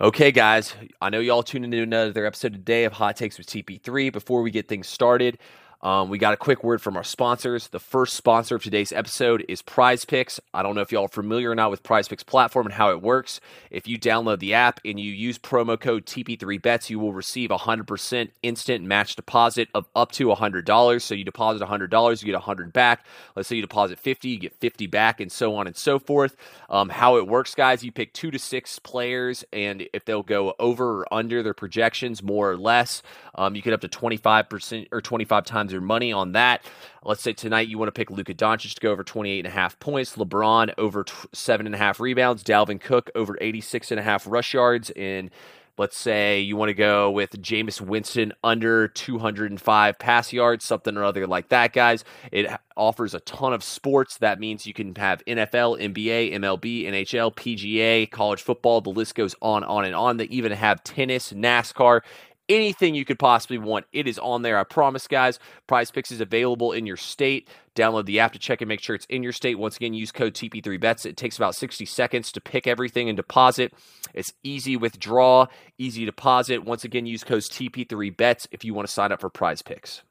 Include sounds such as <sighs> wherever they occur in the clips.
Okay, guys, I know y'all tuned into another episode today of Hot Takes with TP3. Before we get things started, um, we got a quick word from our sponsors. The first sponsor of today's episode is Prize Picks. I don't know if y'all are familiar or not with Prize Picks platform and how it works. If you download the app and you use promo code TP3Bets, you will receive a 100% instant match deposit of up to $100. So you deposit $100, you get 100 back. Let's say you deposit 50, you get 50 back, and so on and so forth. Um, how it works, guys, you pick two to six players, and if they'll go over or under their projections, more or less, um, you get up to 25% or 25 times your money on that. Let's say tonight you want to pick Luka Doncic to go over 28 and a half points, LeBron over t- seven and a half rebounds, Dalvin Cook over 86 and a half rush yards, and let's say you want to go with Jameis Winston under 205 pass yards, something or other like that, guys. It offers a ton of sports. That means you can have NFL, NBA, MLB, NHL, PGA, college football. The list goes on, on, and on. They even have tennis, NASCAR, anything you could possibly want. It is on there. I promise, guys. Prize Picks is available in your state. Download the app to check and make sure it's in your state. Once again, use code TP3Bets. It takes about 60 seconds to pick everything and deposit. It's easy withdraw, easy deposit. Once again, use code TP3Bets if you want to sign up for Prize Picks.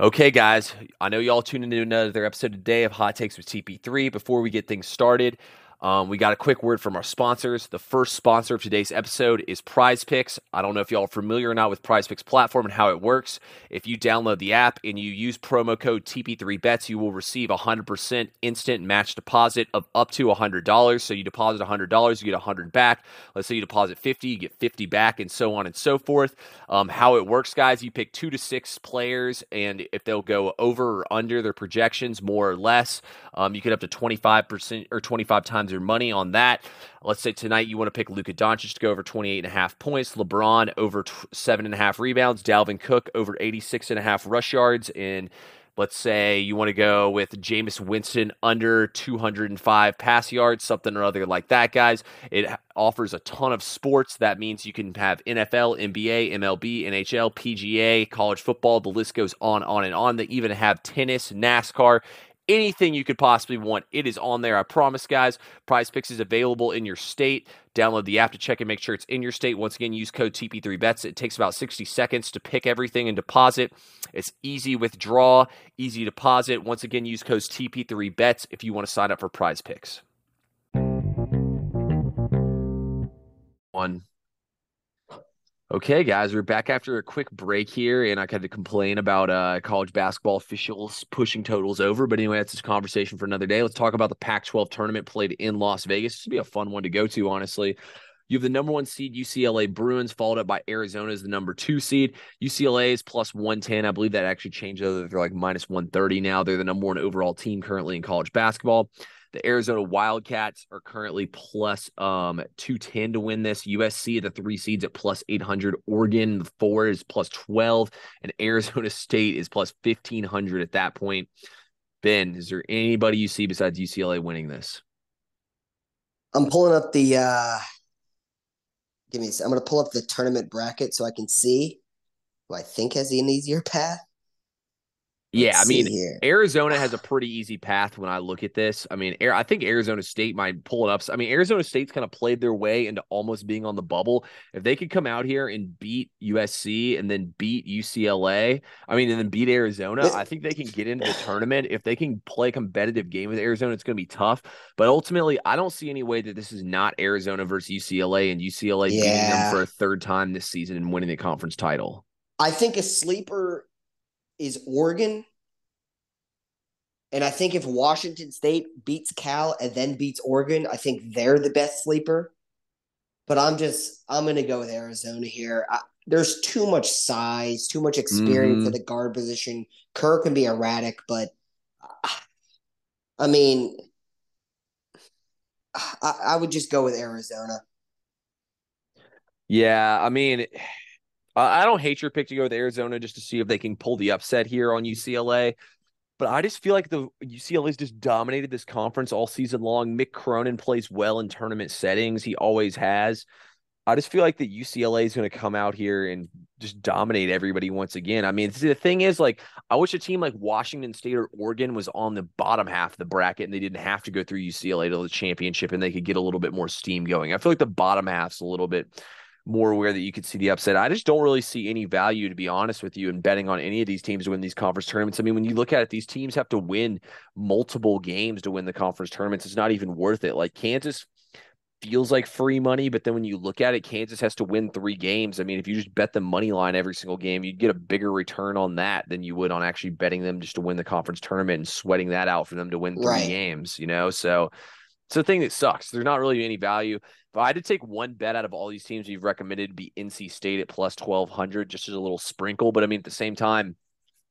Okay, guys, I know y'all tuned into another episode today of Hot Takes with TP3. Before we get things started, um, we got a quick word from our sponsors. The first sponsor of today's episode is Prize Picks. I don't know if y'all are familiar or not with Prize Picks platform and how it works. If you download the app and you use promo code TP3Bets, you will receive 100% instant match deposit of up to $100. So you deposit $100, you get 100 back. Let's say you deposit 50, you get 50 back, and so on and so forth. Um, how it works, guys, you pick two to six players, and if they'll go over or under their projections, more or less, um, you get up to 25% or 25 times your money on that. Let's say tonight you want to pick Luka Doncic to go over 28 and a half points, LeBron over seven and a half rebounds, Dalvin Cook over 86 and a half rush yards, and let's say you want to go with Jameis Winston under 205 pass yards, something or other like that, guys. It offers a ton of sports. That means you can have NFL, NBA, MLB, NHL, PGA, college football. The list goes on, on, and on. They even have tennis, NASCAR, anything you could possibly want. It is on there. I promise, guys. Prize Picks is available in your state. Download the app to check and make sure it's in your state. Once again, use code TP3Bets. It takes about 60 seconds to pick everything and deposit. It's easy withdraw, easy deposit. Once again, use code TP3Bets if you want to sign up for Prize Picks. One. Okay, guys, we're back after a quick break here, and I had to complain about uh, college basketball officials pushing totals over. But anyway, that's a conversation for another day. Let's talk about the Pac 12 tournament played in Las Vegas. This would be a fun one to go to, honestly. You have the number one seed UCLA Bruins, followed up by Arizona as the number two seed. UCLA is plus 110. I believe that actually changed. They're like minus 130 now. They're the number one overall team currently in college basketball. The Arizona Wildcats are currently plus um 210 to win this. USC the three seeds at plus 800. Oregon the four is plus 12, and Arizona <laughs> State is plus 1500 at that point. Ben, is there anybody you see besides UCLA winning this? I'm pulling up the uh give me I'm gonna pull up the tournament bracket so I can see who I think has an easier path. Yeah, I mean, here. Arizona has a <sighs> pretty easy path when I look at this. I mean, I think Arizona State might pull it up. I mean, Arizona State's kind of played their way into almost being on the bubble. If they could come out here and beat USC and then beat UCLA, I mean, and then beat Arizona, I think they can get into the tournament. If they can play a competitive game with Arizona, it's going to be tough. But ultimately, I don't see any way that this is not Arizona versus UCLA and UCLA yeah. beating them for a third time this season and winning the conference title. I think a sleeper is Oregon. And I think if Washington State beats Cal and then beats Oregon, I think they're the best sleeper. But I'm just I'm going to go with Arizona here. I, there's too much size, too much experience mm-hmm. at the guard position. Kerr can be erratic, but uh, I mean, I, I would just go with Arizona. Yeah, I mean, I don't hate your pick to go with Arizona just to see if they can pull the upset here on UCLA. But I just feel like the UCLA's just dominated this conference all season long. Mick Cronin plays well in tournament settings. He always has. I just feel like that UCLA is going to come out here and just dominate everybody once again. I mean, the thing is, like, I wish a team like Washington State or Oregon was on the bottom half of the bracket and they didn't have to go through UCLA to the championship and they could get a little bit more steam going. I feel like the bottom half's a little bit more aware that you could see the upset. I just don't really see any value, to be honest with you, in betting on any of these teams to win these conference tournaments. I mean, when you look at it, these teams have to win multiple games to win the conference tournaments. It's not even worth it. Like Kansas feels like free money, but then when you look at it, Kansas has to win three games. I mean, if you just bet the money line every single game, you'd get a bigger return on that than you would on actually betting them just to win the conference tournament and sweating that out for them to win three right. games, you know? So it's a thing that sucks. There's not really any value. If I had to take one bet out of all these teams you've recommended to be NC State at plus 1200, just as a little sprinkle. But I mean, at the same time,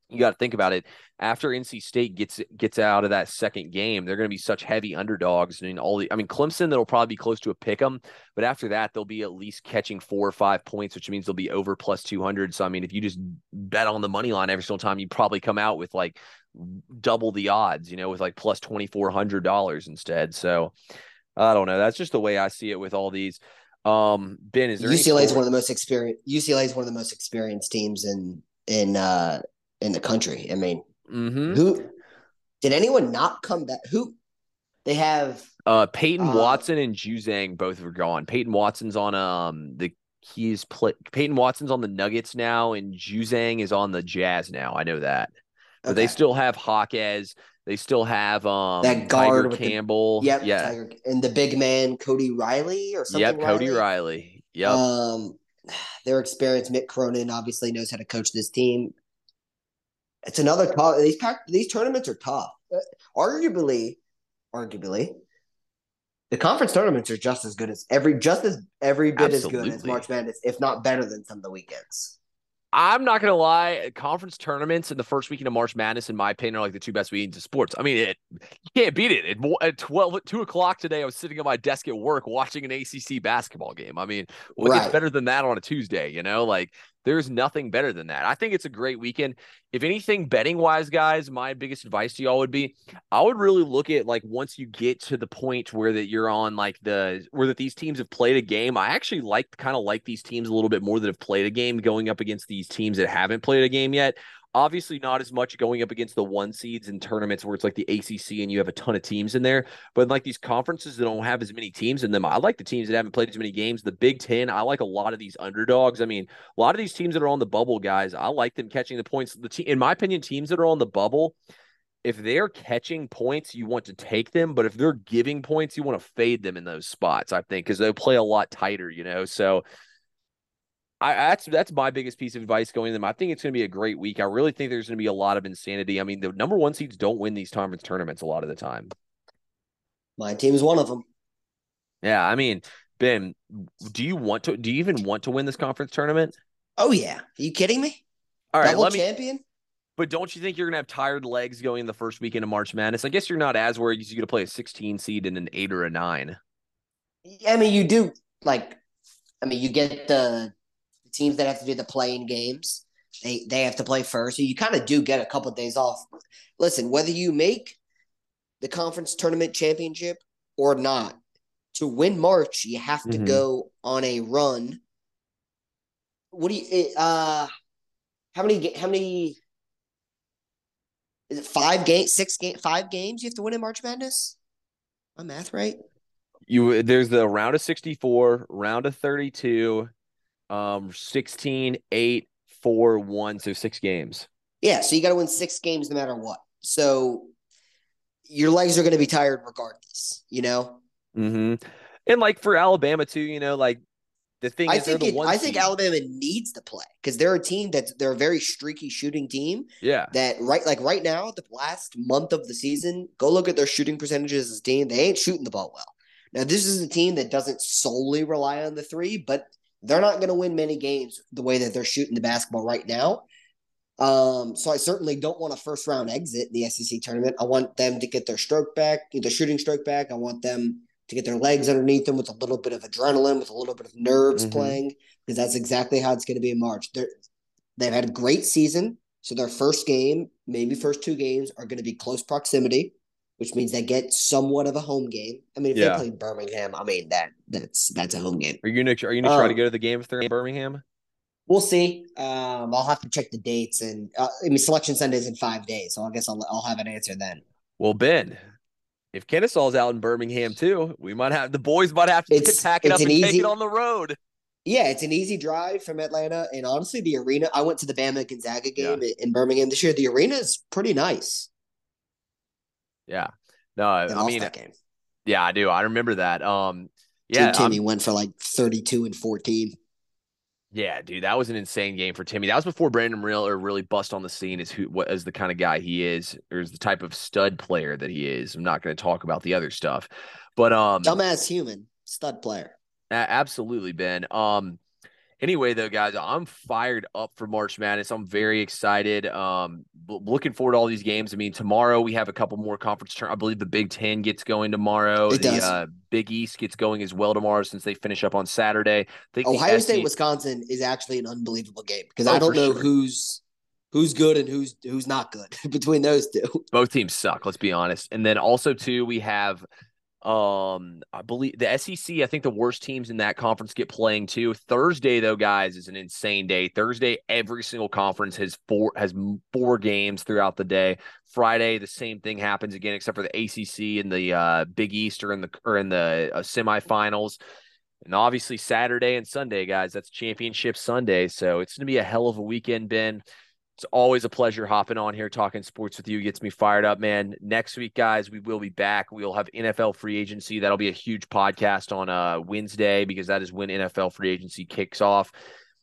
you got to think about it. After NC State gets gets out of that second game, they're going to be such heavy underdogs. I mean, all the I mean, Clemson that'll probably be close to a pick 'em, but after that, they'll be at least catching four or five points, which means they'll be over plus two hundred. So I mean, if you just bet on the money line every single time, you probably come out with like double the odds, you know, with like plus twenty four hundred dollars instead. So I don't know. That's just the way I see it with all these. Um, Ben, is there UCLA is one of the most experienced. UCLA is one of the most experienced teams in in uh in the country. I mean, mm-hmm. who did anyone not come back? Who they have? Uh, Peyton uh, Watson and Juzang both are gone. Peyton Watson's on um the he's play, Peyton Watson's on the Nuggets now, and Juzang is on the Jazz now. I know that, but okay. they still have Jaquez. They still have um that guard Tiger Campbell. The, yep, yeah, Tiger, and the big man Cody Riley or something. Yep, Cody Riley. Yep. Um, their experience. Mick Cronin obviously knows how to coach this team. It's another these these tournaments are tough. Uh, arguably, arguably, the conference tournaments are just as good as every just as every bit Absolutely. as good as March Madness, if not better than some of the weekends. I'm not gonna lie, conference tournaments in the first weekend of March Madness, in my opinion, are like the two best weekends of sports. I mean, it, you can't beat it. At, at 12, at 2 o'clock today, I was sitting at my desk at work watching an ACC basketball game. I mean, what right. gets better than that on a Tuesday? You know, like there's nothing better than that. I think it's a great weekend. If anything, betting wise, guys, my biggest advice to y'all would be I would really look at like once you get to the point where that you're on like the where that these teams have played a game. I actually like kind of like these teams a little bit more that have played a game going up against these teams that haven't played a game yet. Obviously, not as much going up against the one seeds in tournaments where it's like the ACC and you have a ton of teams in there. But like these conferences that don't have as many teams in them, I like the teams that haven't played as many games. The Big Ten, I like a lot of these underdogs. I mean, a lot of these teams that are on the bubble, guys, I like them catching the points. The te- in my opinion, teams that are on the bubble, if they're catching points, you want to take them. But if they're giving points, you want to fade them in those spots, I think, because they'll play a lot tighter, you know? So I, that's that's my biggest piece of advice going to them. I think it's going to be a great week. I really think there's going to be a lot of insanity. I mean, the number one seeds don't win these conference tournaments a lot of the time. My team is one of them. Yeah, I mean, Ben, do you want to? Do you even want to win this conference tournament? Oh yeah, are you kidding me? All right, Double let me, champion. But don't you think you're gonna have tired legs going the first weekend of March Madness? I guess you're not as worried because you're gonna play a 16 seed and an eight or a nine. I mean, you do like. I mean, you get the teams that have to do the playing games, they they have to play first. So you kind of do get a couple of days off. Listen, whether you make the conference tournament championship or not, to win March, you have to mm-hmm. go on a run. What do you eh, uh how many how many is it five games, six game, five games you have to win in March Madness? My math right? You there's the round of 64, round of 32, um 16, 8, 4, 1, so six games. Yeah, so you got to win six games no matter what. So your legs are going to be tired regardless, you know? Mm-hmm. And like for Alabama too, you know, like the thing I is, think it, I think Alabama needs to play because they're a team that they're a very streaky shooting team. Yeah. That right, like right now, the last month of the season, go look at their shooting percentages as a team. They ain't shooting the ball well. Now, this is a team that doesn't solely rely on the three, but they're not going to win many games the way that they're shooting the basketball right now. Um, so I certainly don't want a first round exit in the SEC tournament. I want them to get their stroke back, their shooting stroke back. I want them to get their legs underneath them with a little bit of adrenaline, with a little bit of nerves mm-hmm. playing, because that's exactly how it's going to be in March. They're, they've had a great season. So their first game, maybe first two games, are going to be close proximity which means they get somewhat of a home game. I mean, if Yeah. they play Birmingham, I mean that that's that's a home game. Are you gonna are you gonna try to Um, go to the game if they're in Birmingham? We'll see. Um, I'll have to check the dates, and uh, I mean, Selection Sunday is in five days, so I guess I'll I'll have an answer then. Well, Ben, if Kennesaw's out in Birmingham too, we might have the boys might have to It's- pack it up an and take it on the road. Yeah, it's an easy drive from Atlanta, and honestly, the arena. I went to the Bama Gonzaga game in Birmingham this year. The arena is pretty nice. Yeah. No, I I mean, that game. yeah, I do. I remember that. Um, Team yeah, Timme I'm- went for like thirty-two and fourteen. yeah, dude, that was an insane game for Timme. That was before Brandon Miller really bust on the scene as who what as the kind of guy he is, or as the type of stud player that he is. I'm not going to talk about the other stuff, but um, Dumbass human, stud player. Absolutely, Ben. Um, anyway, though, guys, I'm fired up for March Madness. I'm very excited. Um, looking forward to all these games. I mean, tomorrow we have a couple more conference. Turn- I believe the Big Ten gets going tomorrow. It the does. Uh, Big East gets going as well tomorrow since they finish up on Saturday. Ohio SEC State, Wisconsin is actually an unbelievable game because Oh, I don't know sure. who's who's good and who's who's not good <laughs> between those two. both teams suck. Let's be honest. And then also too, we have. Um, I believe the SEC. I think the worst teams in that conference get playing too. Thursday, though, guys, is an insane day. Thursday, every single conference has four has four games throughout the day. Friday, the same thing happens again, except for the ACC and the uh, Big East are in the or in the uh, semifinals. And obviously Saturday and Sunday, guys, that's championship Sunday. So it's gonna be a hell of a weekend, Ben. It's always a pleasure hopping on here talking sports with you. Gets me fired up, man. Next week, guys, we will be back. We'll have NFL free agency. That'll be a huge podcast on uh Wednesday because that is when NFL free agency kicks off.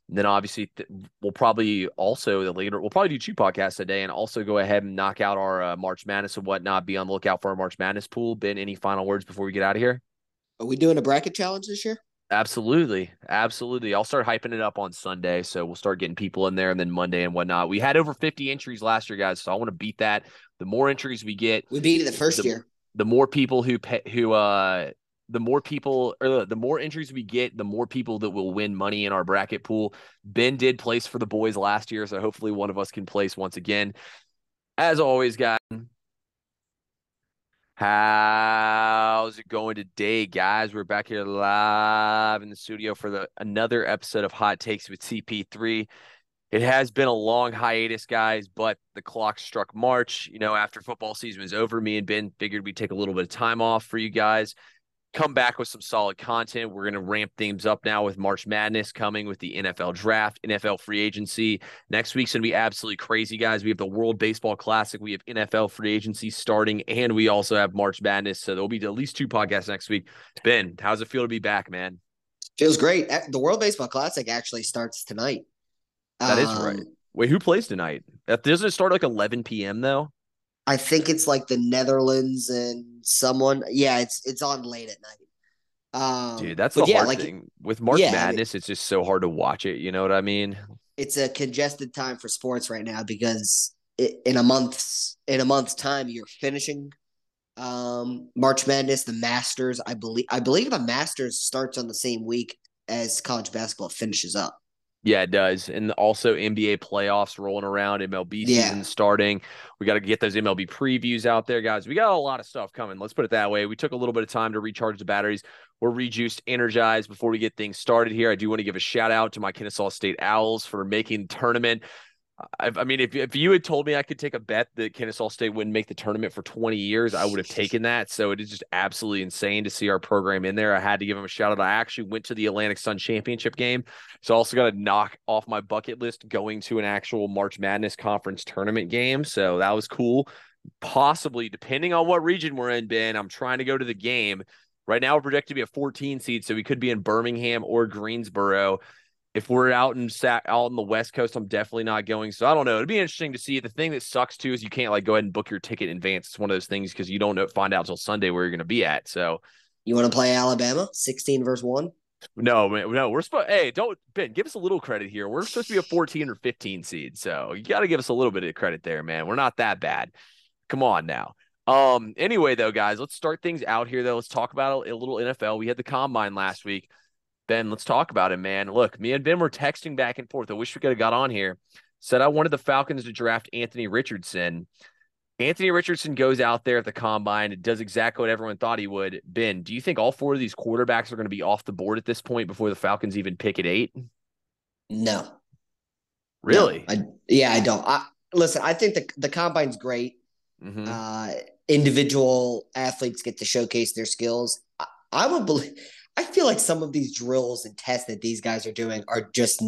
And then obviously th- we'll probably also the later we'll probably do two podcasts today and also go ahead and knock out our uh, March Madness and whatnot. Be on the lookout for our March Madness pool. Ben, any final words before we get out of here? Are we doing a bracket challenge this year? Absolutely. Absolutely. I'll start hyping it up on Sunday. So we'll start getting people in there and then Monday and whatnot. We had over 50 entries last year, guys. So I want to beat that. The more entries we get, We beat it the first The- year. the more people who pay, who, uh, the more people or the- the more entries we get, the more people that will win money in our bracket pool. Ben did place for the boys last year. So hopefully one of us can place once again. As always, guys. How's it going today, guys? We're back here live in the studio for the another episode of Hot Takes with TP3. It has been a long hiatus, guys, but the clock struck March. You know, after football season was over, me and Ben figured we'd take a little bit of time off for you guys. Come back with some solid content. We're going to ramp things up now with March Madness coming with the NFL draft, NFL free agency. Next week's going to be absolutely crazy, guys. We have the World Baseball Classic. We have NFL free agency starting, and we also have March Madness. So there'll be at least two podcasts next week. Ben, how's it feel to be back, man? Feels great. Uh, The World Baseball Classic actually starts tonight. That is Um, right. Wait, who plays tonight? Doesn't it start like 11 p.m. though? I think it's like the Netherlands and someone. Yeah, it's it's on late at night. Um, Dude, that's the yeah, hard like thing with March yeah, I mean- Madness. it's just so hard to watch it. You know what I mean? it's a congested time for sports right now because it, in a month's in a month's time you're finishing um March Madness, the Masters. I believe I believe the Masters starts on the same week as college basketball finishes up. Yeah, it does. And also NBA playoffs rolling around, MLB Yeah. season starting. We got to get those MLB previews out there, guys. We got a lot of stuff coming. Let's put it that way. We took a little bit of time to recharge the batteries. We're rejuiced, energized before we get things started here. I do want to give a shout out to my Kennesaw State Owls for making the tournament. I, I mean, if, if you had told me I could take a bet that Kennesaw State wouldn't make the tournament for 20 years, I would have taken that. So it is just absolutely insane to see our program in there. I had to give them a shout out. I actually went to the Atlantic Sun Championship game. So I also got to knock off my bucket list going to an actual March Madness conference tournament game. So that was cool. Possibly, depending on what region we're in, Ben, I'm trying to go to the game. Right now, we're projected to be a 14 seed, so we could be in Birmingham or Greensboro. If we're out in Sat out on the West Coast, I'm definitely not going. So I don't know. It'd be interesting to see. The thing that sucks too is you can't like go ahead and book your ticket in advance. It's one of those things because you don't know find out until Sunday where you're going to be at. So You want to play Alabama, sixteen versus one? no, man, no, we're supposed. Hey, don't Ben, give us a little credit here. We're supposed to be a 14 or 15 seed, so you got to give us a little bit of credit there, man. We're not that bad. Come on now. Um. Anyway, though, guys, let's start things out here. Though, let's talk about a, a little NFL. We had the combine last week. Ben, let's talk about it, man. Look, me and Ben were texting back and forth. I wish we could have got on here. Said I wanted the Falcons to draft Anthony Richardson. Anthony Richardson goes out there at the combine and does exactly what everyone thought he would. Ben, do you think all four of these quarterbacks are going to be off the board at this point before the Falcons even pick at eight? No. Really? No, I, yeah, I don't. I, listen, I think the the combine's great. Mm-hmm. Uh, individual athletes get to showcase their skills. I, I would believe. I feel like some of these drills and tests that these guys are doing are just.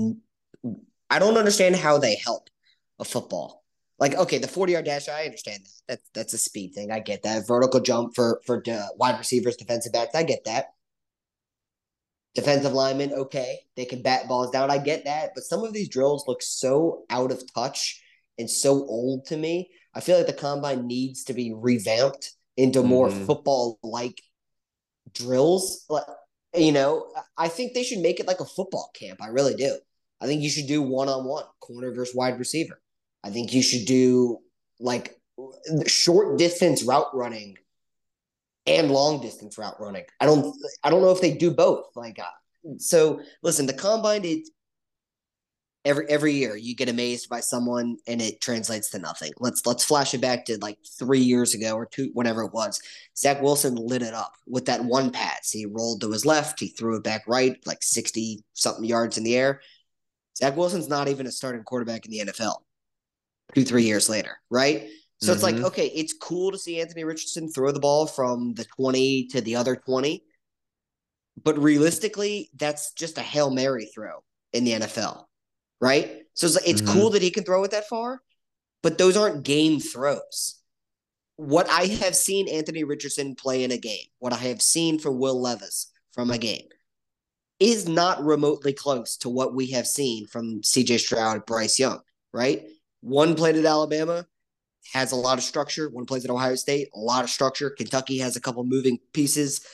I don't understand how they help a football. Like, okay, the forty yard dash, I understand that. That's that's a speed thing. I get that. Vertical jump for for uh, wide receivers, defensive backs. I get that. Defensive linemen, okay, they can bat balls down. I get that, but some of these drills look so out of touch and so old to me. I feel like the combine needs to be revamped into more mm-hmm. football like drills. Like, you know, I think they should make it like a football camp. I really do. I think you should do one on one, corner versus wide receiver. I think you should do like short distance route running and long distance route running. I don't I don't know if they do both. Like uh, so listen, the combine it every every year you get amazed by someone and it translates to nothing. Let's let's flash it back to like three years ago or two, whatever it was. Zach Wilson lit it up with that one pass. He rolled to his left, he threw it back right, like sixty something yards in the air. Zach Wilson's not even a starting quarterback in the NFL. Two three years later, right? So mm-hmm. it's like, mm-hmm. okay, it's cool to see Anthony Richardson throw the ball from the 20 to the other 20. But realistically, that's just a Hail Mary throw in the NFL, right? So it's, it's mm-hmm. cool that he can throw it that far, but those aren't game throws. What I have seen Anthony Richardson play in a game, what I have seen from Will Levis from a game, is not remotely close to what we have seen from CJ Stroud, Bryce Young, right? One played at Alabama, has a lot of structure. One plays at Ohio State, a lot of structure. Kentucky has a couple moving pieces.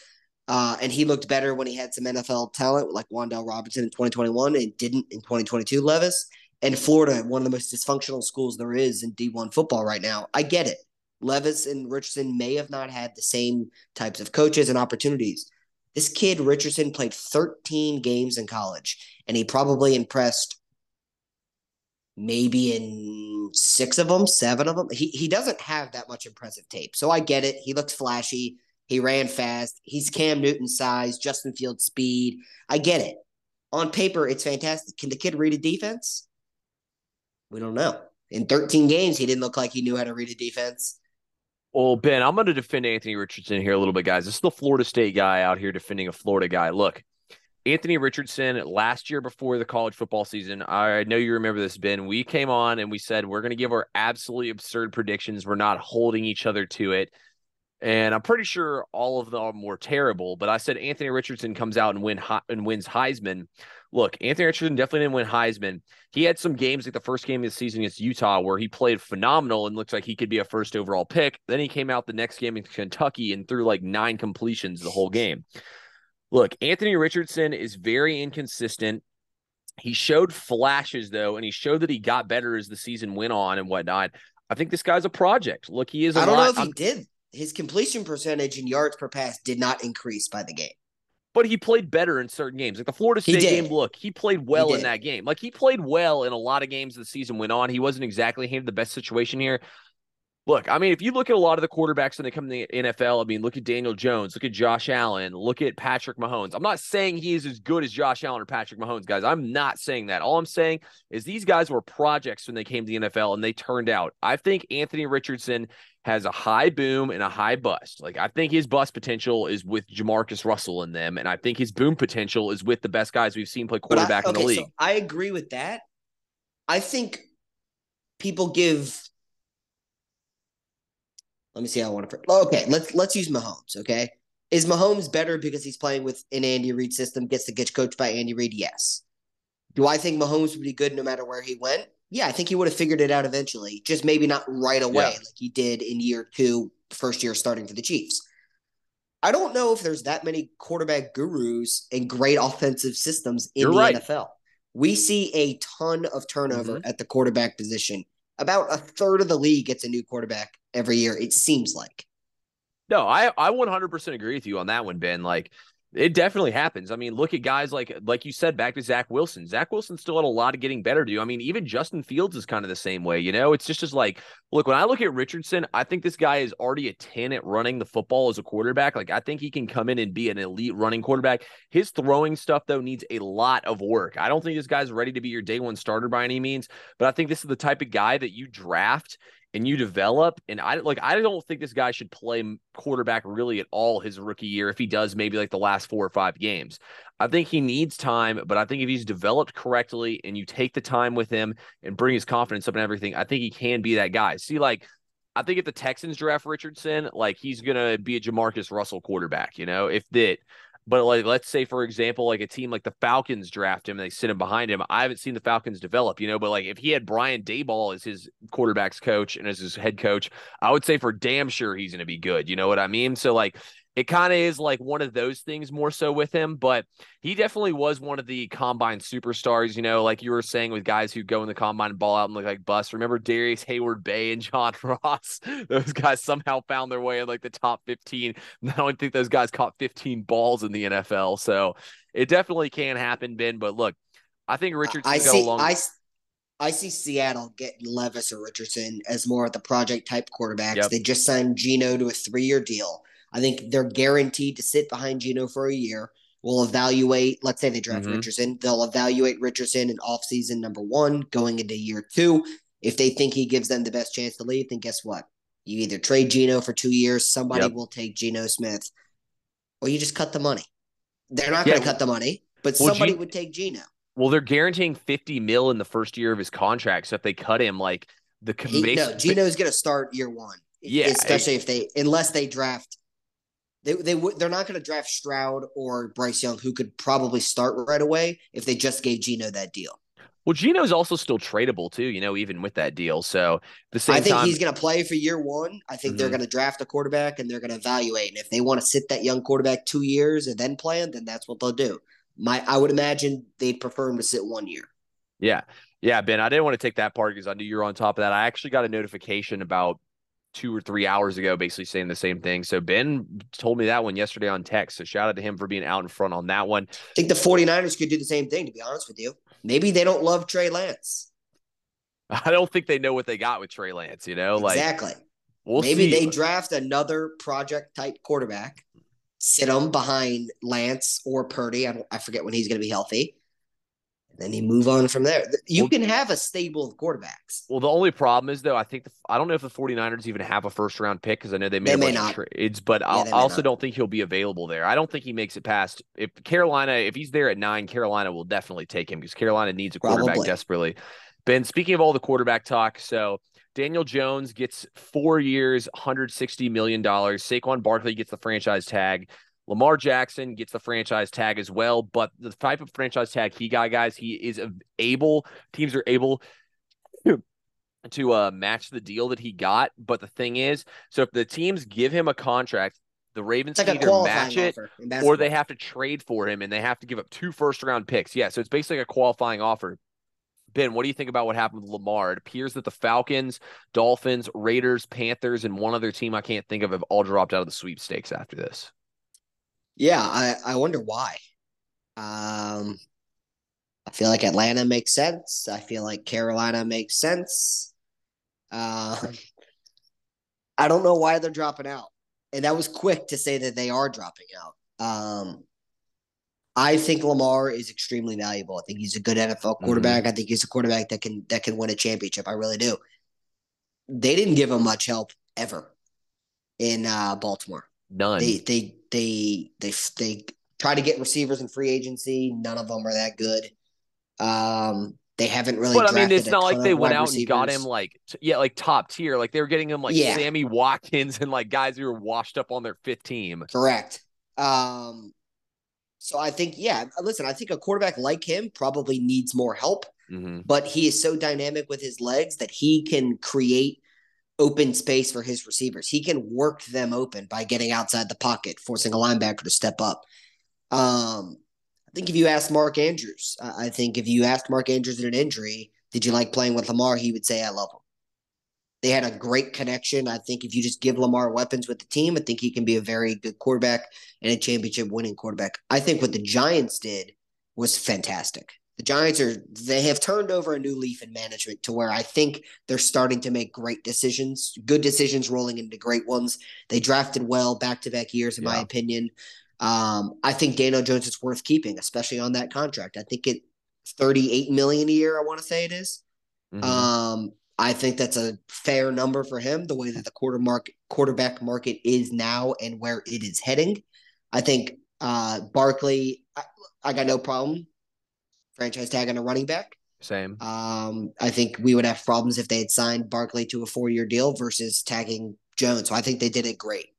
Uh, and he looked better when he had some NFL talent like Wan'Dale Robinson in 2021 and didn't in 2022, Levis. And Florida, one of the most dysfunctional schools there is in D1 football right now. I get it. Levis and Richardson may have not had the same types of coaches and opportunities. This kid, Richardson, played 13 games in college, and he probably impressed maybe in six of them, seven of them. He he doesn't have that much impressive tape. So I get it. He looks flashy. He ran fast. He's Cam Newton size, Justin Field speed. I get it. On paper, it's fantastic. Can the kid read a defense? We don't know. In 13 games, he didn't look like he knew how to read a defense. Well, Ben, I'm going to defend Anthony Richardson here a little bit, guys. This is the Florida State guy out here defending a Florida guy. Look, Anthony Richardson last year before the college football season. I know you remember this, Ben. We came on and we said we're going to give our absolutely absurd predictions. We're not holding each other to it. And I'm pretty sure all of them were terrible, but I said Anthony Richardson comes out and win and wins Heisman. Look, Anthony Richardson definitely didn't win Heisman. He had some games like the first game of the season against Utah where he played phenomenal and looks like he could be a first overall pick. Then he came out the next game in Kentucky and threw like nine completions the whole game. Look, Anthony Richardson is very inconsistent. He showed flashes though, and he showed that he got better as the season went on and whatnot. I think this guy's a project. Look, he is. I don't lot, know if I'm, he did. His completion percentage and yards per pass did not increase by the game. But he played better in certain games. Like the Florida State game, look, he played well he in that game. Like he played well in a lot of games the season went on. He wasn't exactly handed the best situation here. Look, I mean, if you look at a lot of the quarterbacks when they come to the NFL, I mean, look at Daniel Jones, look at Josh Allen, look at Patrick Mahomes. I'm not saying he's as good as Josh Allen or Patrick Mahomes, guys. I'm not saying that. All I'm saying is these guys were projects when they came to the NFL and they turned out. I think Anthony Richardson has a high boom and a high bust. Like I think his bust potential is with Jamarcus Russell in them, and I think his boom potential is with the best guys we've seen play quarterback I, okay, in the league. So I agree with that. I think people give let me see how I want to. Okay, let's let's use Mahomes. Okay, is Mahomes better because he's playing with an Andy Reid system, gets to get coached by Andy Reid? Yes. Do I think Mahomes would be good no matter where he went? Yeah, I think he would have figured it out eventually, just maybe not right away yeah. like he did in year two, first year starting for the Chiefs. I don't know if there's that many quarterback gurus and great offensive systems in You're the right. NFL. We see a ton of turnover mm-hmm. at the quarterback position about a third of the league gets a new quarterback every year. It seems like. No, I I 100% agree with you on that one, Ben. Like It definitely happens. I mean, look at guys like like you said, back to Zach Wilson. Zach Wilson still had a lot of getting better to do. I mean, even Justin Fields is kind of the same way. You know, it's just just like look when I look at Richardson, I think this guy is already a ten at running the football as a quarterback. Like I think he can come in and be an elite running quarterback. His throwing stuff though needs a lot of work. I don't think this guy's ready to be your day one starter by any means, but I think this is the type of guy that you draft and you develop. And I like I don't think this guy should play quarterback really at all his rookie year. If he does, maybe like the last four or five games. I think he needs time, but I think if he's developed correctly and you take the time with him and bring his confidence up and everything, I think he can be that guy. See, like I think if the Texans draft Richardson, like he's gonna be a Jamarcus Russell quarterback, you know, if that but like, let's say, for example, like a team like the Falcons draft him and they sit him behind him. I haven't seen the Falcons develop, you know, but like if he had Brian Daboll as his quarterbacks coach and as his head coach, I would say for damn sure he's going to be good. You know what I mean? So like it kind of is like one of those things more so with him, but he definitely was one of the combine superstars, you know, like you were saying with guys who go in the combine and ball out and look like bust. Remember Darrius Heyward-Bey and John <laughs> Ross? Those guys somehow found their way in like the top 15. <laughs> I don't think those guys caught 15 balls in the NFL. So it definitely can happen, Ben. But look, I think Richardson I see, along. I, I see Seattle getting Levis or Richardson as more of the project type quarterbacks. Yep. They just signed Geno to a three year deal. I think they're guaranteed to sit behind Geno for a year. We'll evaluate, let's say they draft mm-hmm. Richardson. They'll evaluate Richardson in offseason number one, going into year two. If they think he gives them the best chance to leave, then guess what? You either trade Geno for two years, somebody yep. will take Geno Smith, or you just cut the money. They're not yeah. going to cut the money, but well, somebody G- would take Geno. Well, they're guaranteeing 50 mil in the first year of his contract. So if they cut him, like the he, no, Geno's going to start year one. Yeah, especially if they unless they draft they they would they're not going to draft Stroud or Bryce Young, who could probably start right away if they just gave Geno that deal. Well, Geno's also still tradable too, you know, even with that deal. So the same. I think time, he's going to play for year one. I think mm-hmm. they're going to draft a quarterback and they're going to evaluate. And if they want to sit that young quarterback two years and then plan, then that's what they'll do. My, I would imagine they'd prefer him to sit one year. Yeah, yeah, Ben. I didn't want to take that part because I knew you were on top of that. I actually got a notification about two or three hours ago, basically saying the same thing. So Ben told me that one yesterday on text. So shout out to him for being out in front on that one. I think the 49ers could do the same thing, to be honest with you. Maybe they don't love Trey Lance. <laughs> I don't think they know what they got with Trey Lance, you know? Like Exactly. We'll Maybe see. they draft another project type quarterback, sit him behind Lance or Purdy. I, I forget when he's going to be healthy then you move on from there. You well, can have a stable of quarterbacks. Well, the only problem is though, I think the, I don't know if the 49ers even have a first round pick because I know they made they a bunch of trades, but yeah, I also not. don't think he'll be available there. I don't think he makes it past if Carolina, if he's there at nine, Carolina will definitely take him because Carolina needs a quarterback Probably. desperately. Ben, speaking of all the quarterback talk, so Daniel Jones gets four years, $160 million. Saquon Barkley gets the franchise tag. Lamar Jackson gets the franchise tag as well, but the type of franchise tag he got, guys, he is able. Teams are able <clears throat> to uh, match the deal that he got. But the thing is, so if the teams give him a contract, the Ravens like either match it or they have to trade for him and they have to give up two first round picks. Yeah, so it's basically a qualifying offer. Ben, what do you think about what happened with Lamar? It appears that the Falcons, Dolphins, Raiders, Panthers, and one other team I can't think of have all dropped out of the sweepstakes after this. Yeah, I, I wonder why. Um, I feel like Atlanta makes sense. I feel like Carolina makes sense. Uh, <laughs> I don't know why they're dropping out. And that was quick to say that they are dropping out. Um, I think Lamar is extremely valuable. I think he's a good NFL mm-hmm. quarterback. Mm-hmm. I think he's a quarterback that can that can win a championship. I really do. They didn't give him much help ever in uh, Baltimore. None. They they they they they try to get receivers in free agency. None of them are that good. Um, they haven't really. But I mean, it's not like they went out receivers. and got him like yeah, like top tier. Like they were getting him like yeah. Sammy Watkins and like guys who were washed up on their fifth team. Correct. Um, so I think yeah. Listen, I think a quarterback like him probably needs more help, mm-hmm. but he is so dynamic with his legs that he can create open space for his receivers. He can work them open by getting outside the pocket, forcing a linebacker to step up. Um, I think if you asked Mark Andrews, I think if you asked Mark Andrews in an injury, did you like playing with Lamar? He would say, I love him. They had a great connection. I think if you just give Lamar weapons with the team, I think he can be a very good quarterback and a championship winning quarterback. I think what the Giants did was fantastic. The Giants are they have turned over a new leaf in management to where I think they're starting to make great decisions, good decisions rolling into great ones. They drafted well back to back years, in yeah. my opinion. Um, I think Daniel Jones is worth keeping, especially on that contract. I think it 38 million a year, I want to say it is. Mm-hmm. Um, I think that's a fair number for him, the way that the quarter market, quarterback market is now and where it is heading. I think uh, Barkley, I, I got no problem franchise tag on a running back. Same. Um, I think we would have problems if they had signed Barkley to a four year deal versus tagging Jones. So I think they did it great.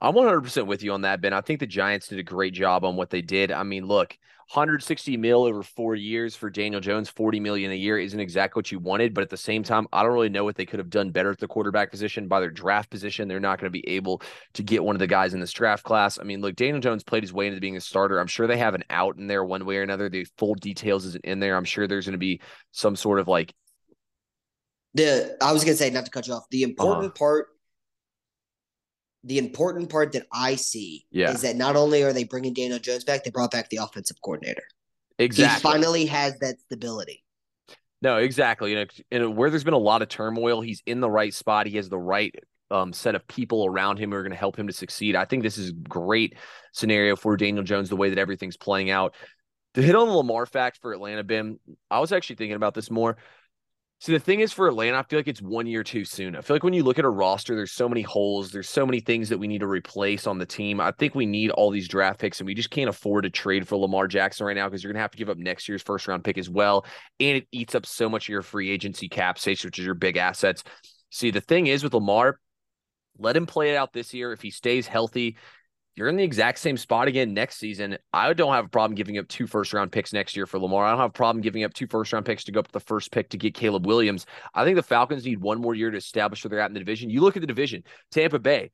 I'm 100% with you on that, Ben. I think the Giants did a great job on what they did. I mean, look, 160 mil over four years for Daniel Jones, 40 million a year isn't exactly what you wanted, but at the same time, I don't really know what they could have done better at the quarterback position by their draft position. They're not going to be able to get one of the guys in this draft class. I mean, look, Daniel Jones played his way into being a starter. I'm sure they have an out in there one way or another. The full details isn't in there. I'm sure there's going to be some sort of like the I was gonna say not to cut you off. The important uh-huh. part the important part that I see yeah. is that not only are they bringing Daniel Jones back, they brought back the offensive coordinator. Exactly. He finally has that stability. No, exactly. You know, and where there's been a lot of turmoil, he's in the right spot. He has the right um, set of people around him who are going to help him to succeed. I think this is a great scenario for Daniel Jones, the way that everything's playing out. To hit on the Lamar fact for Atlanta, Ben, I was actually thinking about this more. See, the thing is for Atlanta, I feel like it's one year too soon. I feel like when you look at a roster, there's so many holes, there's so many things that we need to replace on the team. I think we need all these draft picks, and we just can't afford to trade for Lamar Jackson right now because you're to have to give up next year's first round pick as well. And it eats up so much of your free agency cap space, which is your big assets. See, the thing is with Lamar, let him play it out this year. If he stays healthy, you're in the exact same spot again next season. I don't have a problem giving up two first round picks next year for Lamar. I don't have a problem giving up two first round picks to go up to the first pick to get Caleb Williams. I think the Falcons need one more year to establish where they're at in the division. You look at the division, Tampa Bay,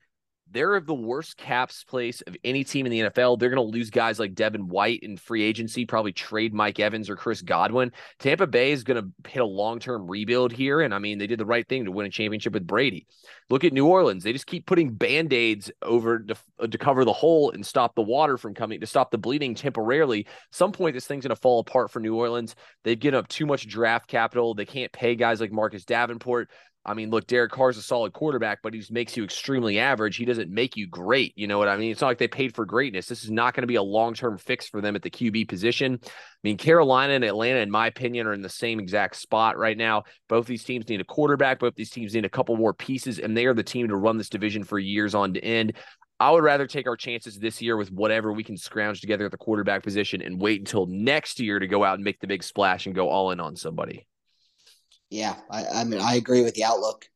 they're the worst cap space of any team in the NFL. They're going to lose guys like Devin White in free agency, probably trade Mike Evans or Chris Godwin. Tampa Bay is going to hit a long term rebuild here. And I mean, they did the right thing to win a championship with Brady. Look at New Orleans. They just keep putting band aids over to, to cover the hole and stop the water from coming, to stop the bleeding temporarily. Some point, this thing's going to fall apart for New Orleans. They've given up too much draft capital. They can't pay guys like Marcus Davenport. I mean, look, Derek Carr's a solid quarterback, but he just makes you extremely average. He doesn't make you great. You know what I mean? It's not like they paid for greatness. This is not going to be a long term fix for them at the QB position. I mean, Carolina and Atlanta, in my opinion, are in the same exact spot right now. Both these teams need a quarterback. Both these teams need a couple more pieces, and they are the team to run this division for years on to end. I would rather take our chances this year with whatever we can scrounge together at the quarterback position and wait until next year to go out and make the big splash and go all in on somebody. Yeah, I, I mean, I agree with the outlook.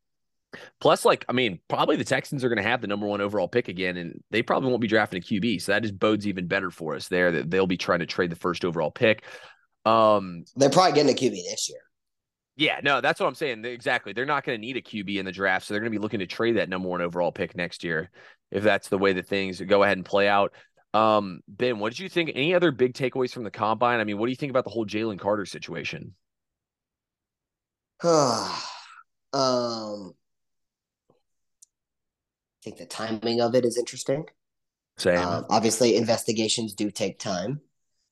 Plus, like, I mean, probably the Texans are going to have the number one overall pick again, and they probably won't be drafting a QB. So that just bodes even better for us there that they'll be trying to trade the first overall pick. Um, They're probably getting a QB this year. Yeah, no, that's what I'm saying. Exactly. They're not going to need a QB in the draft. So they're going to be looking to trade that number one overall pick next year if that's the way that things go ahead and play out. Um, ben, what did you think? Any other big takeaways from the combine? I mean, what do you think about the whole Jalen Carter situation? <sighs> um, I think the timing of it is interesting. Same. Um, obviously, investigations do take time.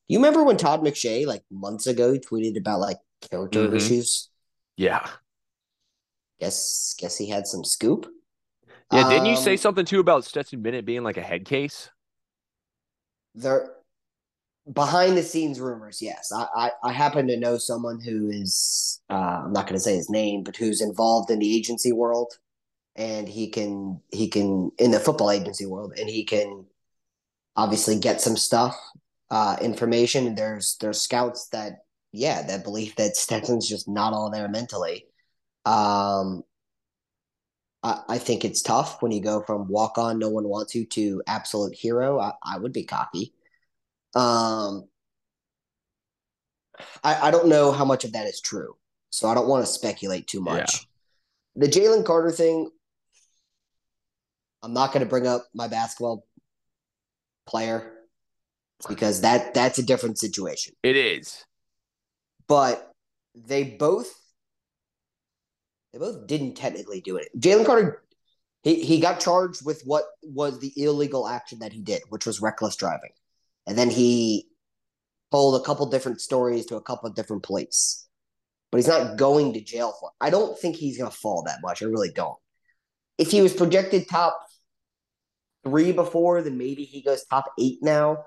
You remember when Todd McShay, like months ago, tweeted about like character mm-hmm. issues? Yeah. Guess guess he had some scoop. Yeah, didn't you say um, something too about Stetson Bennett being like a head case? There behind the scenes rumors, yes. I, I, I happen to know someone who is uh, I'm not going to say his name, but who's involved in the agency world, and he can he can in the football agency world, and he can obviously get some stuff, uh, information. There's there's scouts that yeah that believe that <laughs> Stetson's just not all there mentally. Um, I, I think it's tough when you go from walk on, no one wants you to absolute hero. I, I would be cocky. Um, I, I don't know how much of that is true, so I don't want to speculate too much. Yeah. The Jalen Carter thing, I'm not going to bring up my basketball player because that that's a different situation. It is, but they both They both didn't technically do it. Jalen Carter, he, he got charged with what was the illegal action that he did, which was reckless driving. And then he told a couple different stories to a couple of different police. But he's not going to jail for it. I don't think he's going to fall that much. I really don't. If he was projected top three before, then maybe he goes top eight now.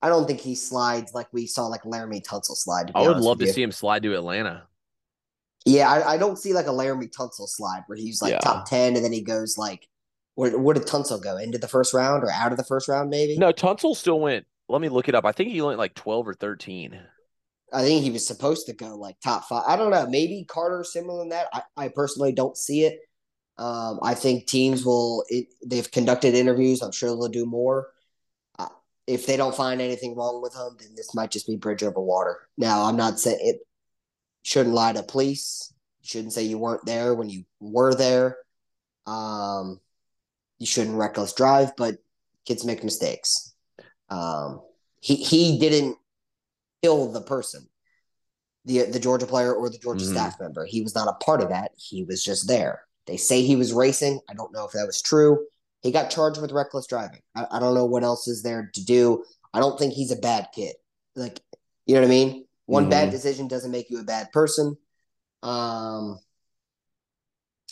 I don't think he slides like we saw like Laremy Tunsil slide. I would love to you. see him slide to Atlanta. Yeah, I, I, don't see like a Laremy Tunsil slide where he's like yeah. top ten and then he goes like where where did Tunsil go? Into the first round or out of the first round, maybe? No, Tunsil still went. Let me look it up. I think he went like twelve or thirteen. I think he was supposed to go like top five. I don't know. Maybe Carter similar than that. I, I personally don't see it. Um, I think teams will. It, they've conducted interviews. I'm sure they'll do more. Uh, if they don't find anything wrong with him, then this might just be bridge over water. Now, I'm not saying it shouldn't lie to police. You shouldn't say you weren't there when you were there. Um, you shouldn't reckless drive, but kids make mistakes. Um, he he didn't kill the person, the the Georgia player or the Georgia mm-hmm. staff member. He was not a part of that. He was just there. They say he was racing. I don't know if that was true. He got charged with reckless driving. I, I don't know what else is there to do. I don't think he's a bad kid. Like, you know what I mean? One mm-hmm. bad decision doesn't make you a bad person. Um,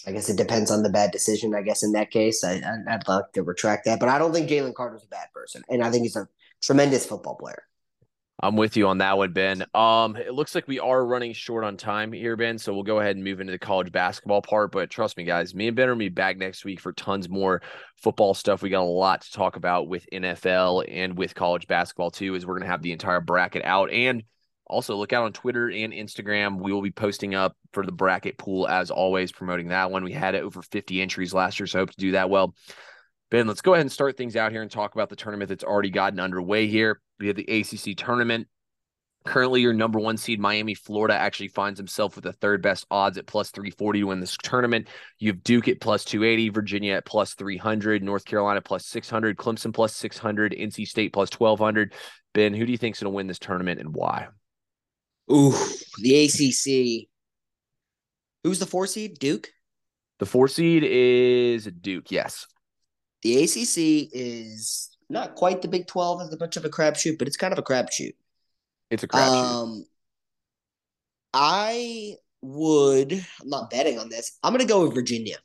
I guess it depends on the bad decision. I guess in that case, I, I, would like to retract that, but I don't think Jalen Carter's a bad person, and I think he's a tremendous football player. I'm with you on that one, Ben. Um, it looks like we are running short on time here, Ben. So we'll go ahead and move into the college basketball part. But trust me, guys, me and Ben are gonna be back next week for tons more football stuff. We got a lot to talk about with NFL and with college basketball too, as we're gonna have the entire bracket out. And also look out on Twitter and Instagram. We will be posting up for the bracket pool as always, promoting that one. We had over 50 entries last year, so hope to do that well. Ben, let's go ahead and start things out here and talk about the tournament that's already gotten underway here. We have the ACC tournament. Currently, your number one seed, Miami, Florida, actually finds himself with the third best odds at plus 340 to win this tournament. You have Duke at plus 280, Virginia at plus 300, North Carolina plus 600, Clemson plus 600, NC State plus 1200. Ben, who do you think is going to win this tournament and why? Ooh, the ACC. Who's the four seed? Duke? The four seed is Duke, yes. The ACC is not quite the Big 12 as much of a crapshoot, but it's kind of a crapshoot. It's a crapshoot. Um, I would, I'm not betting on this. I'm going to go with Virginia.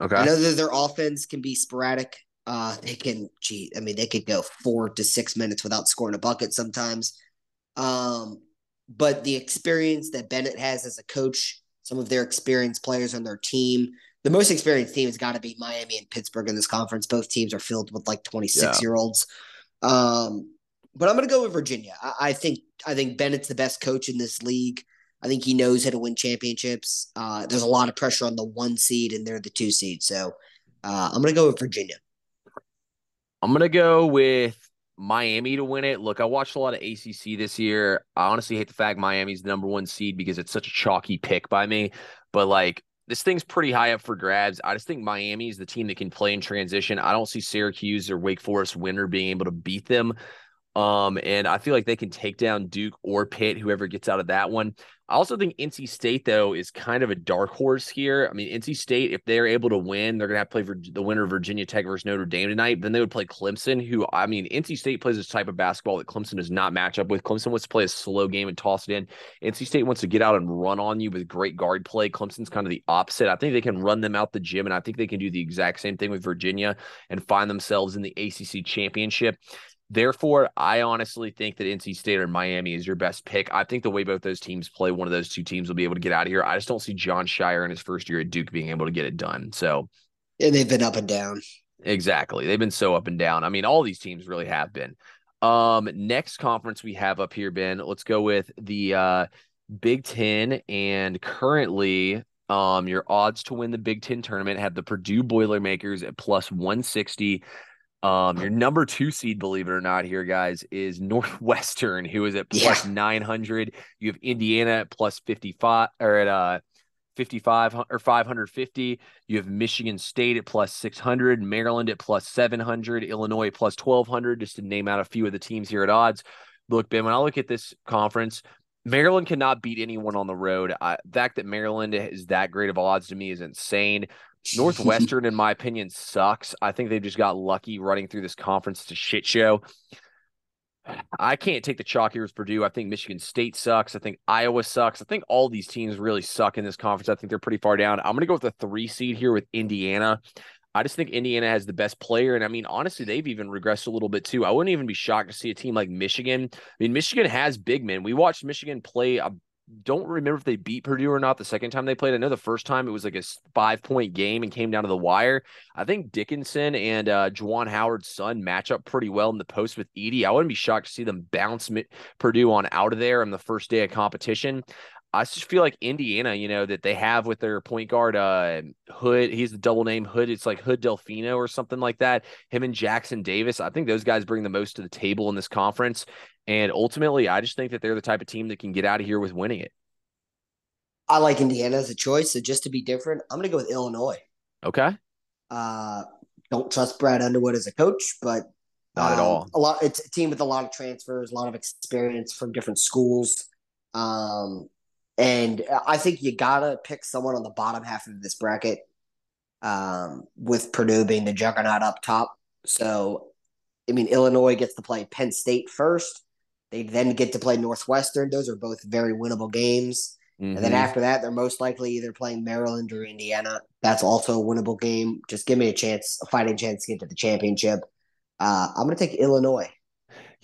Okay. I know that their offense can be sporadic. Uh, they can, gee, I mean, they could go four to six minutes without scoring a bucket sometimes. Um, but the experience that Bennett has as a coach, some of their experienced players on their team, the most experienced team has got to be Miami and Pittsburgh in this conference. Both teams are filled with like 26 yeah. year olds. Um, but I'm going to go with Virginia. I, I, think I think Bennett's the best coach in this league. I think he knows how to win championships. Uh, there's a lot of pressure on the one seed, and they're the two seed. So uh, I'm going to go with Virginia. I'm going to go with Miami to win it. Look, I watched a lot of ACC this year. I honestly hate the fact Miami's the number one seed because it's such a chalky pick by me. But like this thing's pretty high up for grabs. I just think Miami is the team that can play in transition. I don't see Syracuse or Wake Forest winner being able to beat them. Um, and I feel like they can take down Duke or Pitt, whoever gets out of that one. I also think NC State though is kind of a dark horse here. I mean, NC State, if they're able to win, they're gonna have to play for the winner of Virginia Tech versus Notre Dame tonight. Then they would play Clemson, who I mean, NC State plays this type of basketball that Clemson does not match up with. Clemson wants to play a slow game and toss it in. NC State wants to get out and run on you with great guard play. Clemson's kind of the opposite. I think they can run them out the gym, and I think they can do the exact same thing with Virginia and find themselves in the ACC championship. Therefore, I honestly think that NC State or Miami is your best pick. I think the way both those teams play, one of those two teams will be able to get out of here. I just don't see Jon Scheyer in his first year at Duke being able to get it done. So, and they've been up and down. Exactly. They've been so up and down. I mean, all these teams really have been. Um, next conference we have up here, Ben. Let's go with the uh Big Ten. And currently, um, your odds to win the Big Ten tournament have the Purdue Boilermakers at plus 160 um, your number two seed, believe it or not, here, guys, is <laughs> Northwestern, who is at plus yeah. 900. You have Indiana at plus 55 or at uh 55 or 550. You have Michigan State at plus 600, Maryland at plus 700, Illinois plus 1200, just to name out a few of the teams here at odds. Look, Ben, when I look at this conference, Maryland cannot beat anyone on the road. I, the fact that Maryland is that great of odds to me is insane. Northwestern, <laughs> in my opinion, sucks. I think they've just got lucky running through this conference. It's a shit show. I can't take the chalk here with Purdue. I think Michigan State sucks. I think Iowa sucks. I think all these teams really suck in this conference. I think they're pretty far down. I'm going to go with the three seed here with Indiana. I just think Indiana has the best player. And I mean, honestly, they've even regressed a little bit too. I wouldn't even be shocked to see a team like Michigan. I mean, Michigan has big men. We watched Michigan play. I don't remember if they beat Purdue or not the second time they played. I know the first time it was like a five point game and came down to the wire. I think Dickinson and uh, Juwan Howard's son match up pretty well in the post with Edey. I wouldn't be shocked to see them bounce Purdue on out of there on the first day of competition. I just feel like Indiana, you know, that they have with their point guard, uh, Hood. He's the double name Hood. It's like Hood Delfino or something like that. Him and Jackson Davis. I think those guys bring the most to the table in this conference. And ultimately, I just think that they're the type of team that can get out of here with winning it. I like Indiana as a choice. So just to be different, I'm going to go with Illinois. Okay. Uh, don't trust Brad Underwood as a coach, but not um, at all. A lot. It's a team with a lot of transfers, a lot of experience from different schools. Um, and I think you gotta pick someone on the bottom half of this bracket, um, with Purdue being the juggernaut up top. So, I mean, Illinois gets to play Penn State first. They then get to play Northwestern. Those are both very winnable games. Mm-hmm. And then mm-hmm. after that, they're most likely either playing Maryland or Indiana. That's also a winnable game. Just give me a chance, a fighting chance to get to the championship. Uh, I'm going to take Illinois.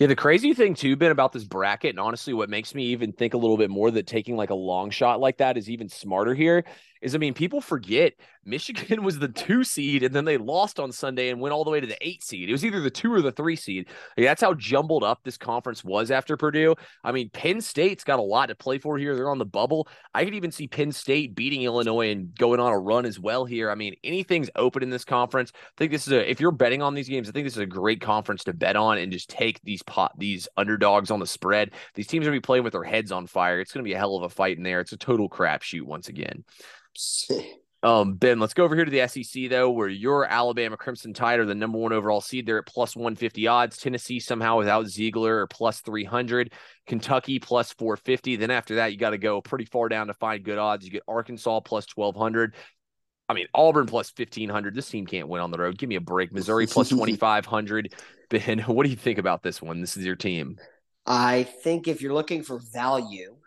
Yeah, the crazy thing too, Ben, about this bracket, and honestly, what makes me even think a little bit more that taking like a long shot like that is even smarter here is I mean, people forget Michigan <laughs> was the two seed and then they lost on Sunday and went all the way to the eight seed. It was either the two or the three seed. That's how jumbled up this conference was after Purdue. I mean, Penn State's got a lot to play for here. They're on the bubble. I could even see Penn State beating Illinois and going on a run as well here. I mean, anything's open in this conference. I think this is a, if you're betting on these games, I think this is a great conference to bet on and just take these pot, these underdogs on the spread. These teams are going to be playing with their heads on fire. It's going to be a hell of a fight in there. It's a total crapshoot once again. <laughs> Um, Ben, let's go over here to the SEC though, where your Alabama Crimson Tide are the number one overall seed. They're at plus 150 odds. Tennessee somehow without Zeigler or plus 300. Kentucky plus 450. Then after that, you got to go pretty far down to find good odds. You get Arkansas plus 1200. I mean, Auburn plus 1500. This team can't win on the road. Give me a break. Missouri plus <laughs> 2500. Ben, <laughs> what do you think about this one? This is your team. I think if you're looking for value,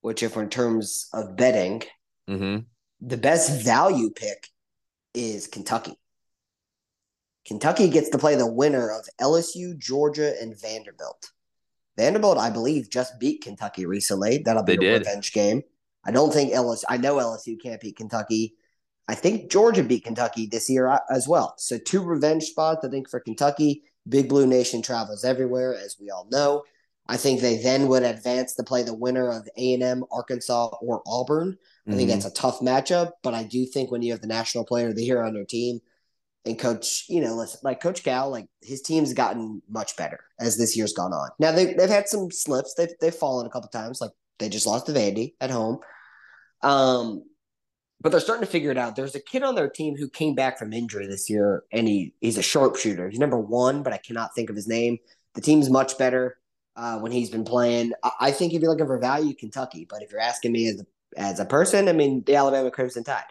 which if in terms of betting, mm-hmm the best value pick is Kentucky. Kentucky gets to play the winner of LSU, Georgia, and Vanderbilt. Vanderbilt, I believe, just beat Kentucky recently. That'll be a revenge game. I don't think LSU. I know LSU can't beat Kentucky. I think Georgia beat Kentucky this year uh, as well. So two revenge spots. I think for Kentucky, Big Blue Nation travels everywhere, as we all know. I think they then would advance to play the winner of A and M, Arkansas, or Auburn. I think mm-hmm. that's a tough matchup, but I do think when you have the national player of the year on your team and coach, you know, listen, like Coach Cal, like his team's gotten much better as this year's gone on. Now they they've had some slips. They've they've fallen a couple times. Like they just lost to Vandy at home. Um, but they're starting to figure it out. There's a kid on their team who came back from injury this year, and he he's a sharpshooter. He's number one, but I cannot think of his name. The team's much better uh, when he's been playing. I, I think if you're looking for value, Kentucky. But if you're asking me as a as a person, I mean, the Alabama Crimson Tide.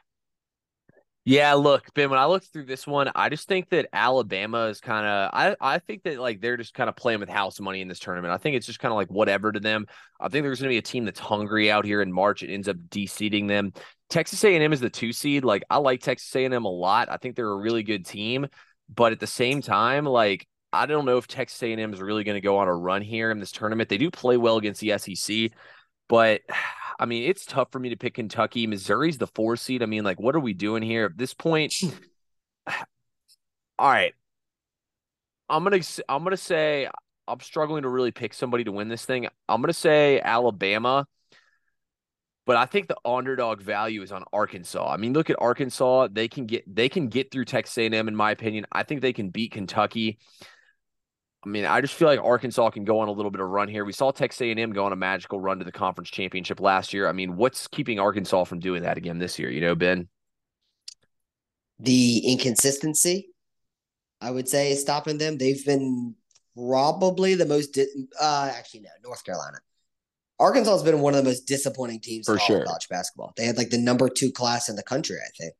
Yeah, look, Ben, when I looked through this one, I just think that Alabama is kind of I, I think that like they're just kind of playing with house money in this tournament. I think it's just kind of like whatever to them. I think there's going to be a team that's hungry out here in March. It ends up deseeding them. Texas A&M is the two seed. Like I like Texas A&M a lot. I think they're a really good team, but at the same time, like I don't know if Texas A&M is really going to go on a run here in this tournament. They do play well against the SEC, but <sighs> I mean, it's tough for me to pick Kentucky. Missouri's the four seed. I mean, like, what are we doing here at this point? Hmm. <sighs> all right. I'm gonna I'm gonna say I'm struggling to really pick somebody to win this thing. I'm gonna say Alabama, but I think the underdog value is on Arkansas. I mean, look at Arkansas; they can get they can get through Texas A&M. In my opinion, I think they can beat Kentucky. I mean, I just feel like Arkansas can go on a little bit of run here. We saw Texas A&M go on a magical run to the conference championship last year. I mean, what's keeping Arkansas from doing that again this year? You know, Ben. The inconsistency, I would say, is stopping them. They've been probably the most. Di- uh, actually, no, North Carolina. Arkansas has been one of the most disappointing teams For sure. college basketball. They had like the number two class in the country, I think.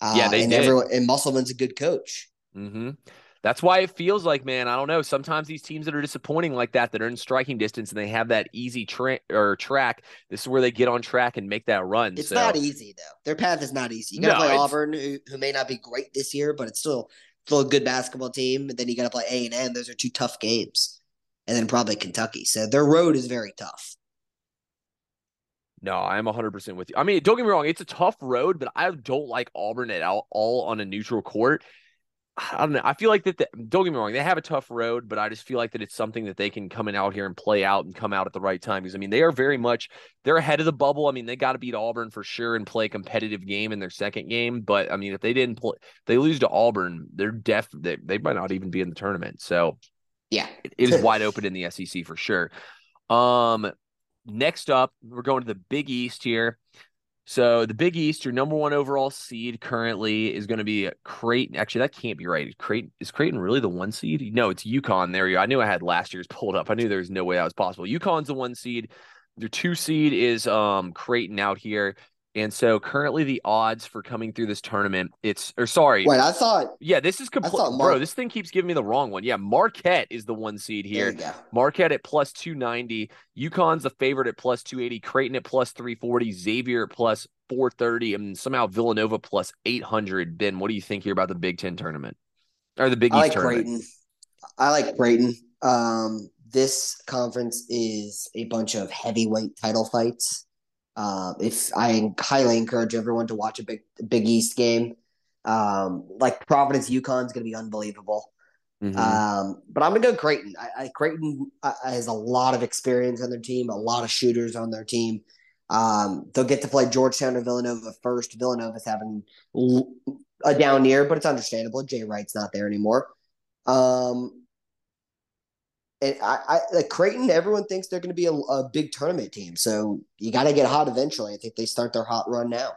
Uh, Yeah, they and did. everyone and Musselman's a good coach. hmm That's why it feels like, man, I don't know. Sometimes these teams that are disappointing like that, that are in striking distance and they have that easy tra- or track, this is where they get on track and make that run. It's so, not easy though. Their path is not easy. You got to No, play it's- Auburn, who, who may not be great this year, but it's still still a good basketball team. And then you got to play A and M. Those are two tough games, and then probably Kentucky. So their road is very tough. No, I'm 100% with you. I mean, don't get me wrong, it's a tough road, but I don't like Auburn at all, all on a neutral court. I don't know. I feel like that. The, don't get me wrong, they have a tough road, but I just feel like that it's something that they can come in out here and play out and come out at the right time. Because I mean, they are very much they're ahead of the bubble. I mean, they got to beat Auburn for sure and play a competitive game in their second game. But I mean, if they didn't play, they lose to Auburn, they're def. They, they might not even be in the tournament. So Yeah, it is wide <laughs> open in the SEC for sure. Um, next up, we're going to the Big East here. So the Big East, your number one overall seed currently is going to be Creighton. Actually, that can't be right. Creighton is Creighton really the one seed? No, it's UConn. There you. go. I knew I had last year's pulled up. I knew there was no way that was possible. UConn's the one seed. Their two seed is um Creighton out here. And so currently the odds for coming through this tournament, it's or sorry, Wait, I thought yeah, this is complete. thought Bro, this thing keeps giving me the wrong one. Yeah, Marquette is the one seed here. Marquette at plus 290. UConn's the favorite at plus 280. Creighton at plus 340. Xavier at plus 430. And somehow Villanova plus 800. Ben, what do you think here about the Big Ten tournament? Or the Big I East like tournament? Creighton. I like Creighton. Um, this conference is a bunch of heavyweight title fights. Uh, if I highly encourage everyone to watch a big Big East game, um, like Providence UConn is going to be unbelievable. Mhm. Um, but I'm gonna go Creighton. I, I Creighton uh, has a lot of experience on their team, a lot of shooters on their team. Um, they'll get to play Georgetown and Villanova first. Villanova's having a down year, but it's understandable. Jay Wright's not there anymore. Um, and I, I like Creighton. Everyone thinks they're going to be a, a big tournament team, so you got to get hot eventually. I think they start their hot run now.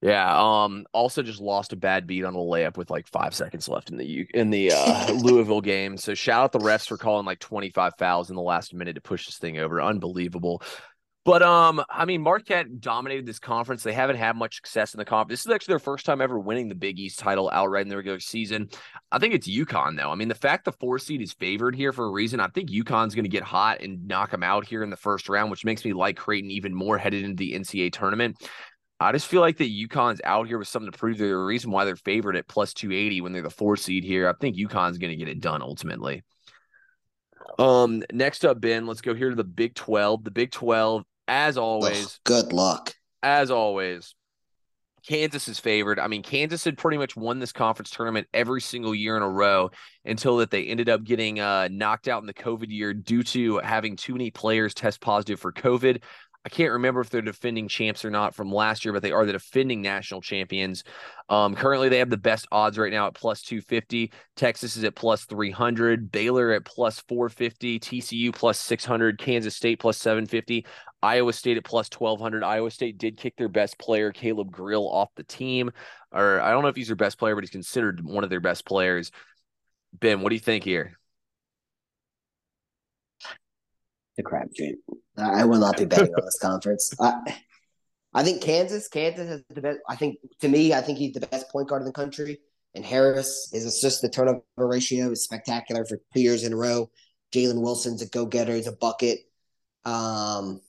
yeah. Um. Also, just lost a bad beat on a layup with like five seconds left in the U- in the uh, <laughs> Louisville game. So shout out the refs for calling like 25 fouls in the last minute to push this thing over. Unbelievable. But um, I mean, Marquette dominated this conference. They haven't had much success in the conference. This is actually their first time ever winning the Big East title outright in the regular season. I think it's UConn though. I mean, the fact the four seed is favored here for a reason. I think UConn's going to get hot and knock them out here in the first round, which makes me like Creighton even more headed into the NCAA tournament. I just feel like that UConn's out here with something to prove. The reason why they're favored at plus 280 when they're the four seed here. I think UConn's going to get it done ultimately. Um, next up, Ben, let's go here to the Big 12. The Big 12, as always, Ugh, good luck. as always, Kansas is favored. I mean, Kansas had pretty much won this conference tournament every single year in a row until that they ended up getting uh, knocked out in the COVID year due to having too many players test positive for COVID. I can't remember if they're defending champs or not from last year, but they are the defending national champions. Um, currently, they have the best odds right now at plus 250. Texas is at plus 300. Baylor at plus 450. TCU plus 600. Kansas State plus 750. Iowa State at plus 1200. Iowa State did kick their best player, Caleb Grill, off the team. Or I don't know if he's their best player, but he's considered one of their best players. Ben, what do you think here? The crapshoot. I I will not be <laughs> betting on this conference. I, I think Kansas, Kansas has the best. I think to me, I think he's the best point guard in the country. And Harris, his assist to turnover ratio is spectacular for two years in a row. Jalen Wilson's a go getter. He's a bucket. Um,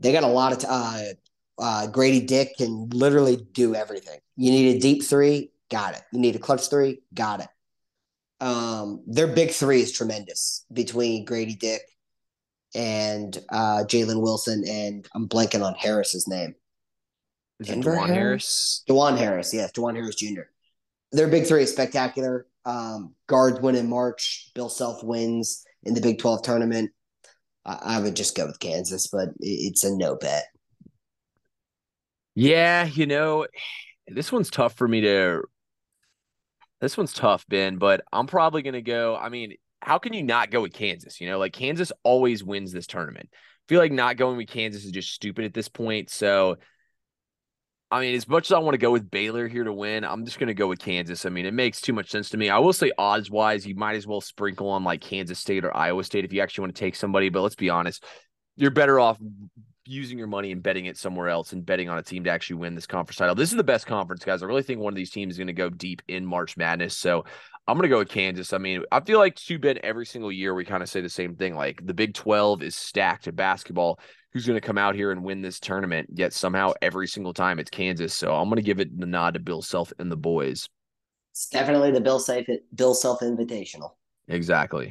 they got a lot of. T- uh, uh, Grady Dick can literally do everything. You need a deep three, got it. You need a clutch three, got it. Um, their big three is tremendous between Grady Dick and uh, Jalen Wilson, and I'm blanking on Harris's name. Is Denver Dajuan Harris? Dajuan Harris, yes, Dajuan Harris Jr. Their big three is spectacular. Um, guards win in March. Bill Self wins in the Big 12 tournament. I, I would just go with Kansas, but it, it's a no bet. Yeah, you know, this one's tough for me to. This one's tough, Ben, but I'm probably going to go. I mean, how can you not go with Kansas? You know, like Kansas always wins this tournament. I feel like not going with Kansas is just stupid at this point. So I mean, as much as I want to go with Baylor here to win, I'm just going to go with Kansas. I mean, it makes too much sense to me. I will say odds wise, you might as well sprinkle on like Kansas State or Iowa State if you actually want to take somebody. But let's be honest, you're better off using your money and betting it somewhere else and betting on a team to actually win this conference title. This is the best conference, guys. I really think one of these teams is going to go deep in March Madness. So I'm going to go with Kansas. I mean, I feel like to bet every single year we kind of say the same thing. Like the Big 12 is stacked at basketball who's going to come out here and win this tournament. Yet somehow every single time it's Kansas. So I'm going to give it the nod to Bill Self and the boys. It's definitely the Bill Self Bill Self Invitational. Exactly.